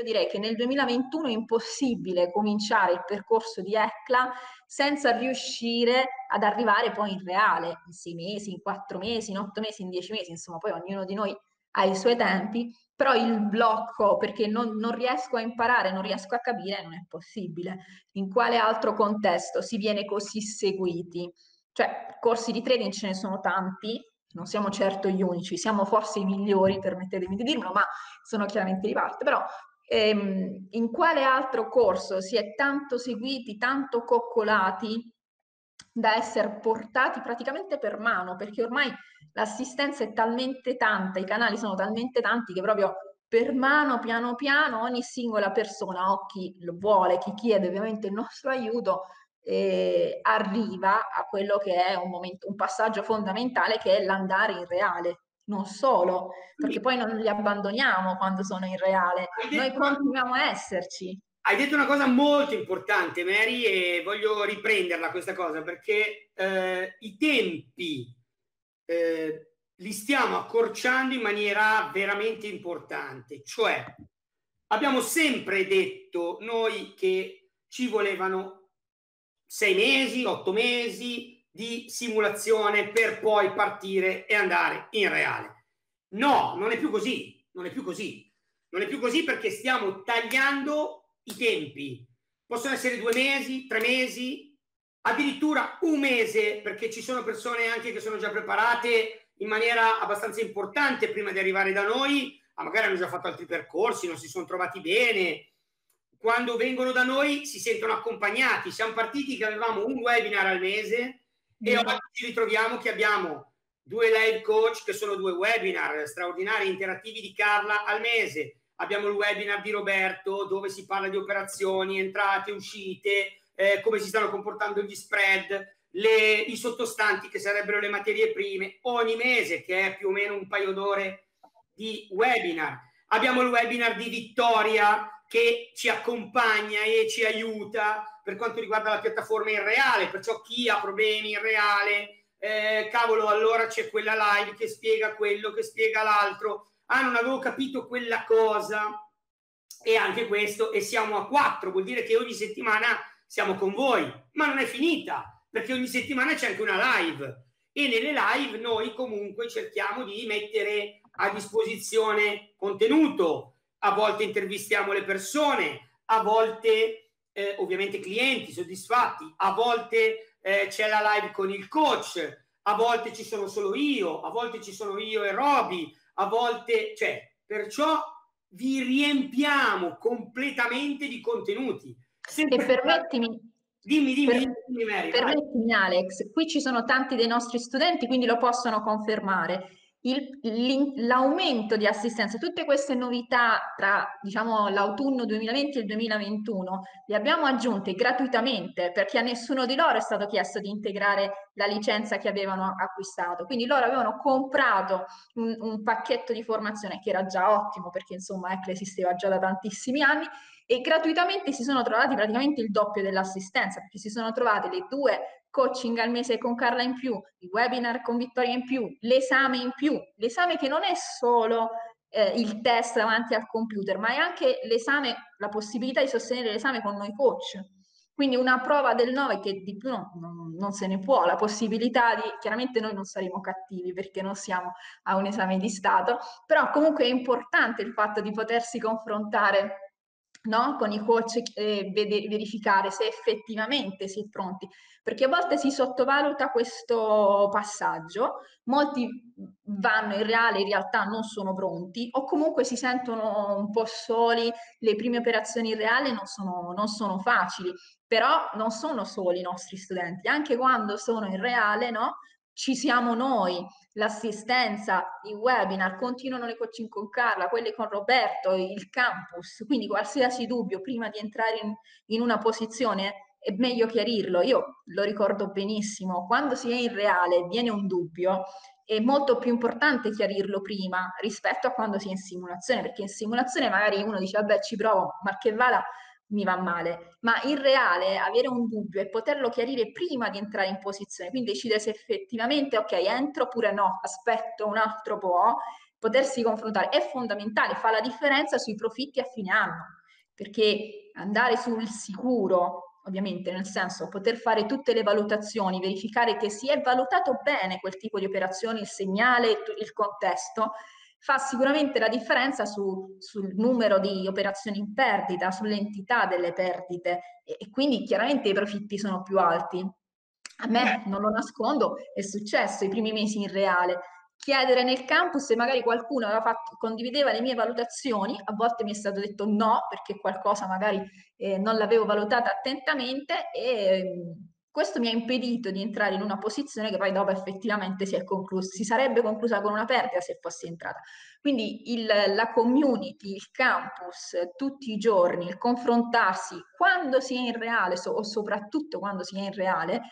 Io direi che nel 2021 è impossibile cominciare il percorso di ECLA senza riuscire ad arrivare poi in reale, in sei mesi, in quattro mesi, in otto mesi, in dieci mesi, insomma, poi ognuno di noi ha i suoi tempi, però il blocco perché non, non riesco a imparare, non riesco a capire, non è possibile. In quale altro contesto si viene così seguiti? Cioè, corsi di trading ce ne sono tanti, non siamo certo gli unici, siamo forse i migliori, permettetemi di dirlo, ma sono chiaramente di parte, però ehm, in quale altro corso si è tanto seguiti, tanto coccolati da essere portati praticamente per mano, perché ormai l'assistenza è talmente tanta, i canali sono talmente tanti che proprio per mano, piano piano, ogni singola persona, o chi lo vuole, chi chiede ovviamente il nostro aiuto, eh, arriva a quello che è un, momento, un passaggio fondamentale che è l'andare in reale non solo, perché poi non li abbandoniamo quando sono in reale, noi continuiamo a esserci. Hai detto una cosa molto importante, Mary, e voglio riprenderla questa cosa, perché eh, i tempi eh, li stiamo accorciando in maniera veramente importante, cioè abbiamo sempre detto noi che ci volevano sei mesi, otto mesi, di simulazione per poi partire e andare in reale. No, non è più così, non è più così. Non è più così perché stiamo tagliando i tempi. Possono essere due mesi, tre mesi, addirittura un mese, perché ci sono persone anche che sono già preparate in maniera abbastanza importante prima di arrivare da noi, ma magari hanno già fatto altri percorsi, non si sono trovati bene. Quando vengono da noi si sentono accompagnati. Siamo partiti che avevamo un webinar al mese, e oggi ci ritroviamo che abbiamo due live coach che sono due webinar straordinari interattivi di Carla al mese. Abbiamo il webinar di Roberto dove si parla di operazioni, entrate, uscite, eh, come si stanno comportando gli spread, le, i sottostanti che sarebbero le materie prime ogni mese, che è più o meno un paio d'ore di webinar. Abbiamo il webinar di Vittoria che ci accompagna e ci aiuta per quanto riguarda la piattaforma in reale, perciò chi ha problemi in reale, eh, cavolo, allora c'è quella live che spiega quello, che spiega l'altro, ah non avevo capito quella cosa. E anche questo e siamo a quattro, vuol dire che ogni settimana siamo con voi, ma non è finita, perché ogni settimana c'è anche una live. E nelle live noi comunque cerchiamo di mettere a disposizione contenuto, a volte intervistiamo le persone, a volte eh, ovviamente clienti soddisfatti, a volte eh, c'è la live con il coach, a volte ci sono solo io, a volte ci sono io e Roby, a volte, cioè, perciò vi riempiamo completamente di contenuti. Sempre e permettimi, Dimmi, dimmi, per, dimmi Mary, permettimi Alex, qui ci sono tanti dei nostri studenti, quindi lo possono confermare il, l'aumento di assistenza, tutte queste novità tra diciamo, l'autunno 2020 e il 2021 le abbiamo aggiunte gratuitamente perché a nessuno di loro è stato chiesto di integrare la licenza che avevano acquistato. Quindi loro avevano comprato un, un pacchetto di formazione che era già ottimo perché insomma ECLE esisteva già da tantissimi anni e gratuitamente si sono trovati praticamente il doppio dell'assistenza perché si sono trovate le due coaching al mese con Carla in più, il webinar con Vittoria in più, l'esame in più, l'esame che non è solo eh, il test davanti al computer, ma è anche l'esame, la possibilità di sostenere l'esame con noi coach. Quindi una prova del 9 che di più non, non, non se ne può, la possibilità di, chiaramente noi non saremo cattivi perché non siamo a un esame di Stato, però comunque è importante il fatto di potersi confrontare no? con i coach eh, verificare se effettivamente si è pronti, perché a volte si sottovaluta questo passaggio, molti vanno in reale, in realtà non sono pronti o comunque si sentono un po' soli, le prime operazioni in reale non sono, non sono facili, però non sono soli i nostri studenti, anche quando sono in reale, no? Ci siamo noi, l'assistenza, i webinar, continuano le coaching con Carla, quelle con Roberto, il campus, quindi qualsiasi dubbio prima di entrare in, in una posizione è meglio chiarirlo. Io lo ricordo benissimo, quando si è in reale viene un dubbio, è molto più importante chiarirlo prima rispetto a quando si è in simulazione, perché in simulazione magari uno dice vabbè ci provo, ma che vada mi va male, ma in reale avere un dubbio e poterlo chiarire prima di entrare in posizione, quindi decidere se effettivamente ok entro oppure no, aspetto un altro po', potersi confrontare è fondamentale, fa la differenza sui profitti a fine anno, perché andare sul sicuro, ovviamente nel senso poter fare tutte le valutazioni, verificare che si è valutato bene quel tipo di operazioni, il segnale, il contesto, fa sicuramente la differenza su, sul numero di operazioni in perdita, sull'entità delle perdite e, e quindi chiaramente i profitti sono più alti. A me, non lo nascondo, è successo i primi mesi in reale. Chiedere nel campus se magari qualcuno fatto, condivideva le mie valutazioni, a volte mi è stato detto no perché qualcosa magari eh, non l'avevo valutata attentamente e questo mi ha impedito di entrare in una posizione che poi dopo effettivamente si conclusa, si sarebbe conclusa con una perdita se fossi entrata. Quindi il, la community, il campus, tutti i giorni, il confrontarsi quando si è in reale so, o soprattutto quando si è in reale,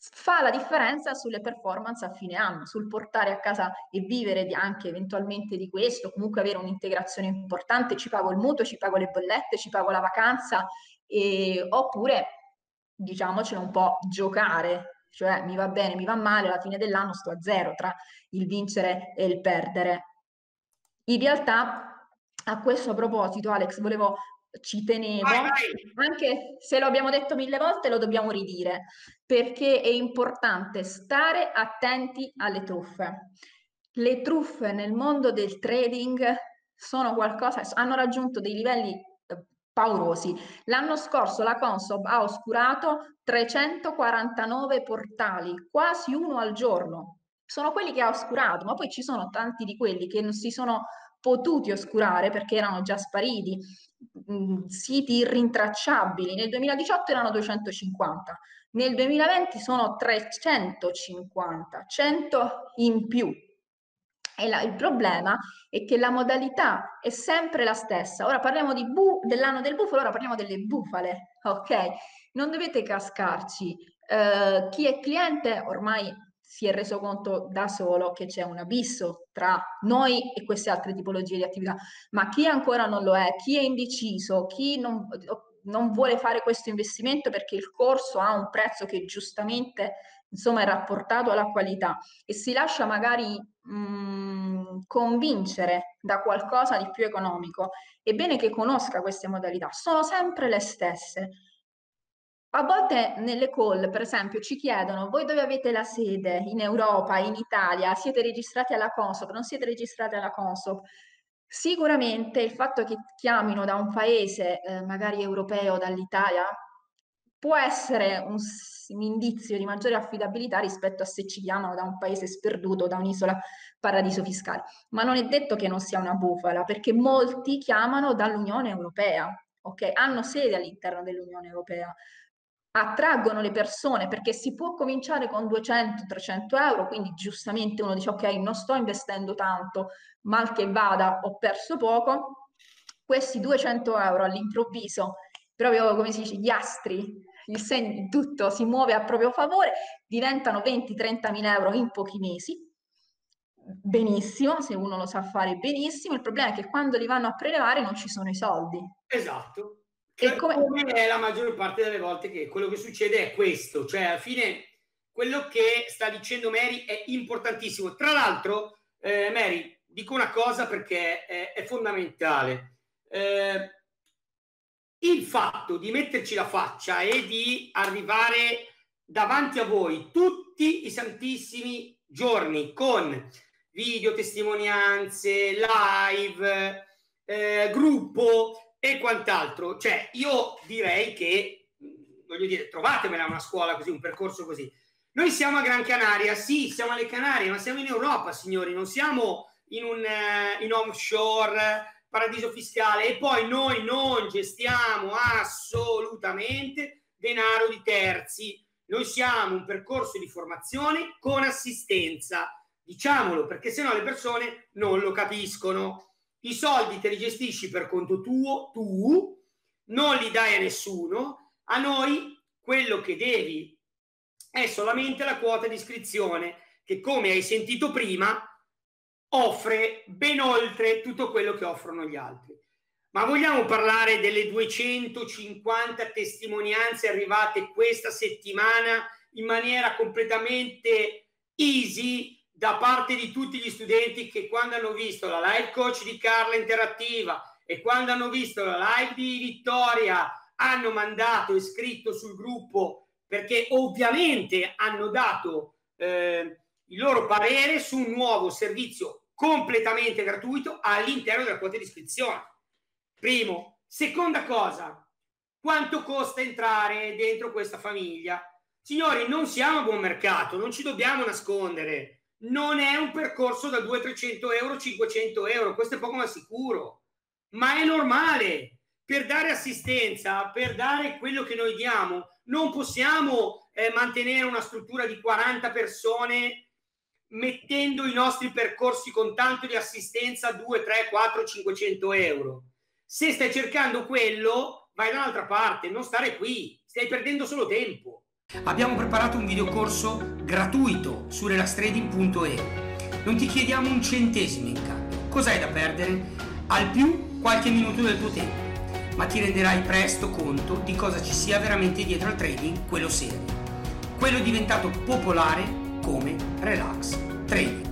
fa la differenza sulle performance a fine anno, sul portare a casa e vivere anche eventualmente di questo, comunque avere un'integrazione importante, ci pago il mutuo, ci pago le bollette, ci pago la vacanza, e, oppure diciamocelo un po', giocare, cioè mi va bene, mi va male, alla fine dell'anno sto a zero tra il vincere e il perdere. In realtà, a questo proposito, Alex, volevo, ci tenevo, anche se lo abbiamo detto mille volte, lo dobbiamo ridire, perché è importante stare attenti alle truffe. Le truffe nel mondo del trading sono qualcosa, hanno raggiunto dei livelli paurosi. L'anno scorso la Consob ha oscurato 349 portali, quasi uno al giorno. Sono quelli che ha oscurato, ma poi ci sono tanti di quelli che non si sono potuti oscurare perché erano già spariti, mm, siti irrintracciabili. Nel 2018 erano 250, nel 2020 sono 350, 100 in più. La, il problema è che la modalità è sempre la stessa. Ora parliamo dell'anno del bufalo, ora parliamo delle bufale, ok? Non dovete cascarci. Uh, chi è cliente ormai si è reso conto da solo che c'è un abisso tra noi e queste altre tipologie di attività, ma chi ancora non lo è, chi è indeciso, chi non, non vuole fare questo investimento perché il corso ha un prezzo che giustamente insomma è rapportato alla qualità e si lascia magari mh, mm, convincere da qualcosa di più economico, è bene che conosca queste modalità, sono sempre le stesse. A volte nelle call, per esempio, ci chiedono, voi dove avete la sede? In Europa, in Italia? Siete registrati alla Consob? Non siete registrati alla Consob? Sicuramente il fatto che chiamino da un paese, eh, magari europeo, dall'Italia, può essere un, un, indizio di maggiore affidabilità rispetto a se ci chiamano da un paese sperduto, da un'isola paradiso fiscale. Ma non è detto che non sia una bufala, perché molti chiamano dall'Unione Europea, ok? Hanno sede all'interno dell'Unione Europea, attraggono le persone perché si può cominciare con 200-300 euro, quindi giustamente uno dice ok, non sto investendo tanto, mal che vada, ho perso poco. Questi 200 euro all'improvviso proprio come si dice, gli astri, il segno, tutto si muove a proprio favore, diventano 20-30 mila euro in pochi mesi. Benissimo, se uno lo sa fare benissimo, il problema è che quando li vanno a prelevare non ci sono i soldi. Esatto. E come... come è la maggior parte delle volte che quello che succede è questo, cioè alla fine quello che sta dicendo Mary è importantissimo. Tra l'altro, eh, Mary, dico una cosa perché è, è fondamentale. Eh, il fatto di metterci la faccia e di arrivare davanti a voi tutti i santissimi giorni con video, testimonianze, live, eh, gruppo, e quant'altro. Cioè, io direi che, voglio dire, trovatemela una scuola così, un percorso così. Noi siamo a Gran Canaria, sì, siamo alle Canarie, ma siamo in Europa, signori, non siamo in un uh, in offshore, paradiso fiscale e poi noi non gestiamo assolutamente denaro di terzi. Noi siamo un percorso di formazione con assistenza, diciamolo perché sennò le persone non lo capiscono. I soldi te li gestisci per conto tuo, tu non li dai a nessuno, a noi quello che devi è solamente la quota di iscrizione che come hai sentito prima offre ben oltre tutto quello che offrono gli altri. Ma vogliamo parlare delle 250 testimonianze arrivate questa settimana in maniera completamente easy da parte di tutti gli studenti che quando hanno visto la live coach di Carla interattiva e quando hanno visto la live di Vittoria hanno mandato e scritto sul gruppo perché ovviamente hanno dato eh, il loro parere su un nuovo servizio completamente gratuito all'interno della quota di iscrizione. Primo. Seconda cosa, quanto costa entrare dentro questa famiglia? Signori, non siamo a buon mercato, non ci dobbiamo nascondere non è un percorso da 200-300 euro, 500 euro, questo è poco ma sicuro, ma è normale. Per dare assistenza, per dare quello che noi diamo, non possiamo eh, mantenere una struttura di 40 persone mettendo i nostri percorsi con tanto di assistenza 2, 3, 4, 500 euro. Se stai cercando quello, vai da un'altra parte, non stare qui, stai perdendo solo tempo. Abbiamo preparato un videocorso gratuito su relastrading.e. Non ti chiediamo un centesimo in cambio. Cos'hai da perdere? Al più qualche minuto del tuo tempo, ma ti renderai presto conto di cosa ci sia veramente dietro al trading, quello serio. Quello diventato popolare come Relax Training.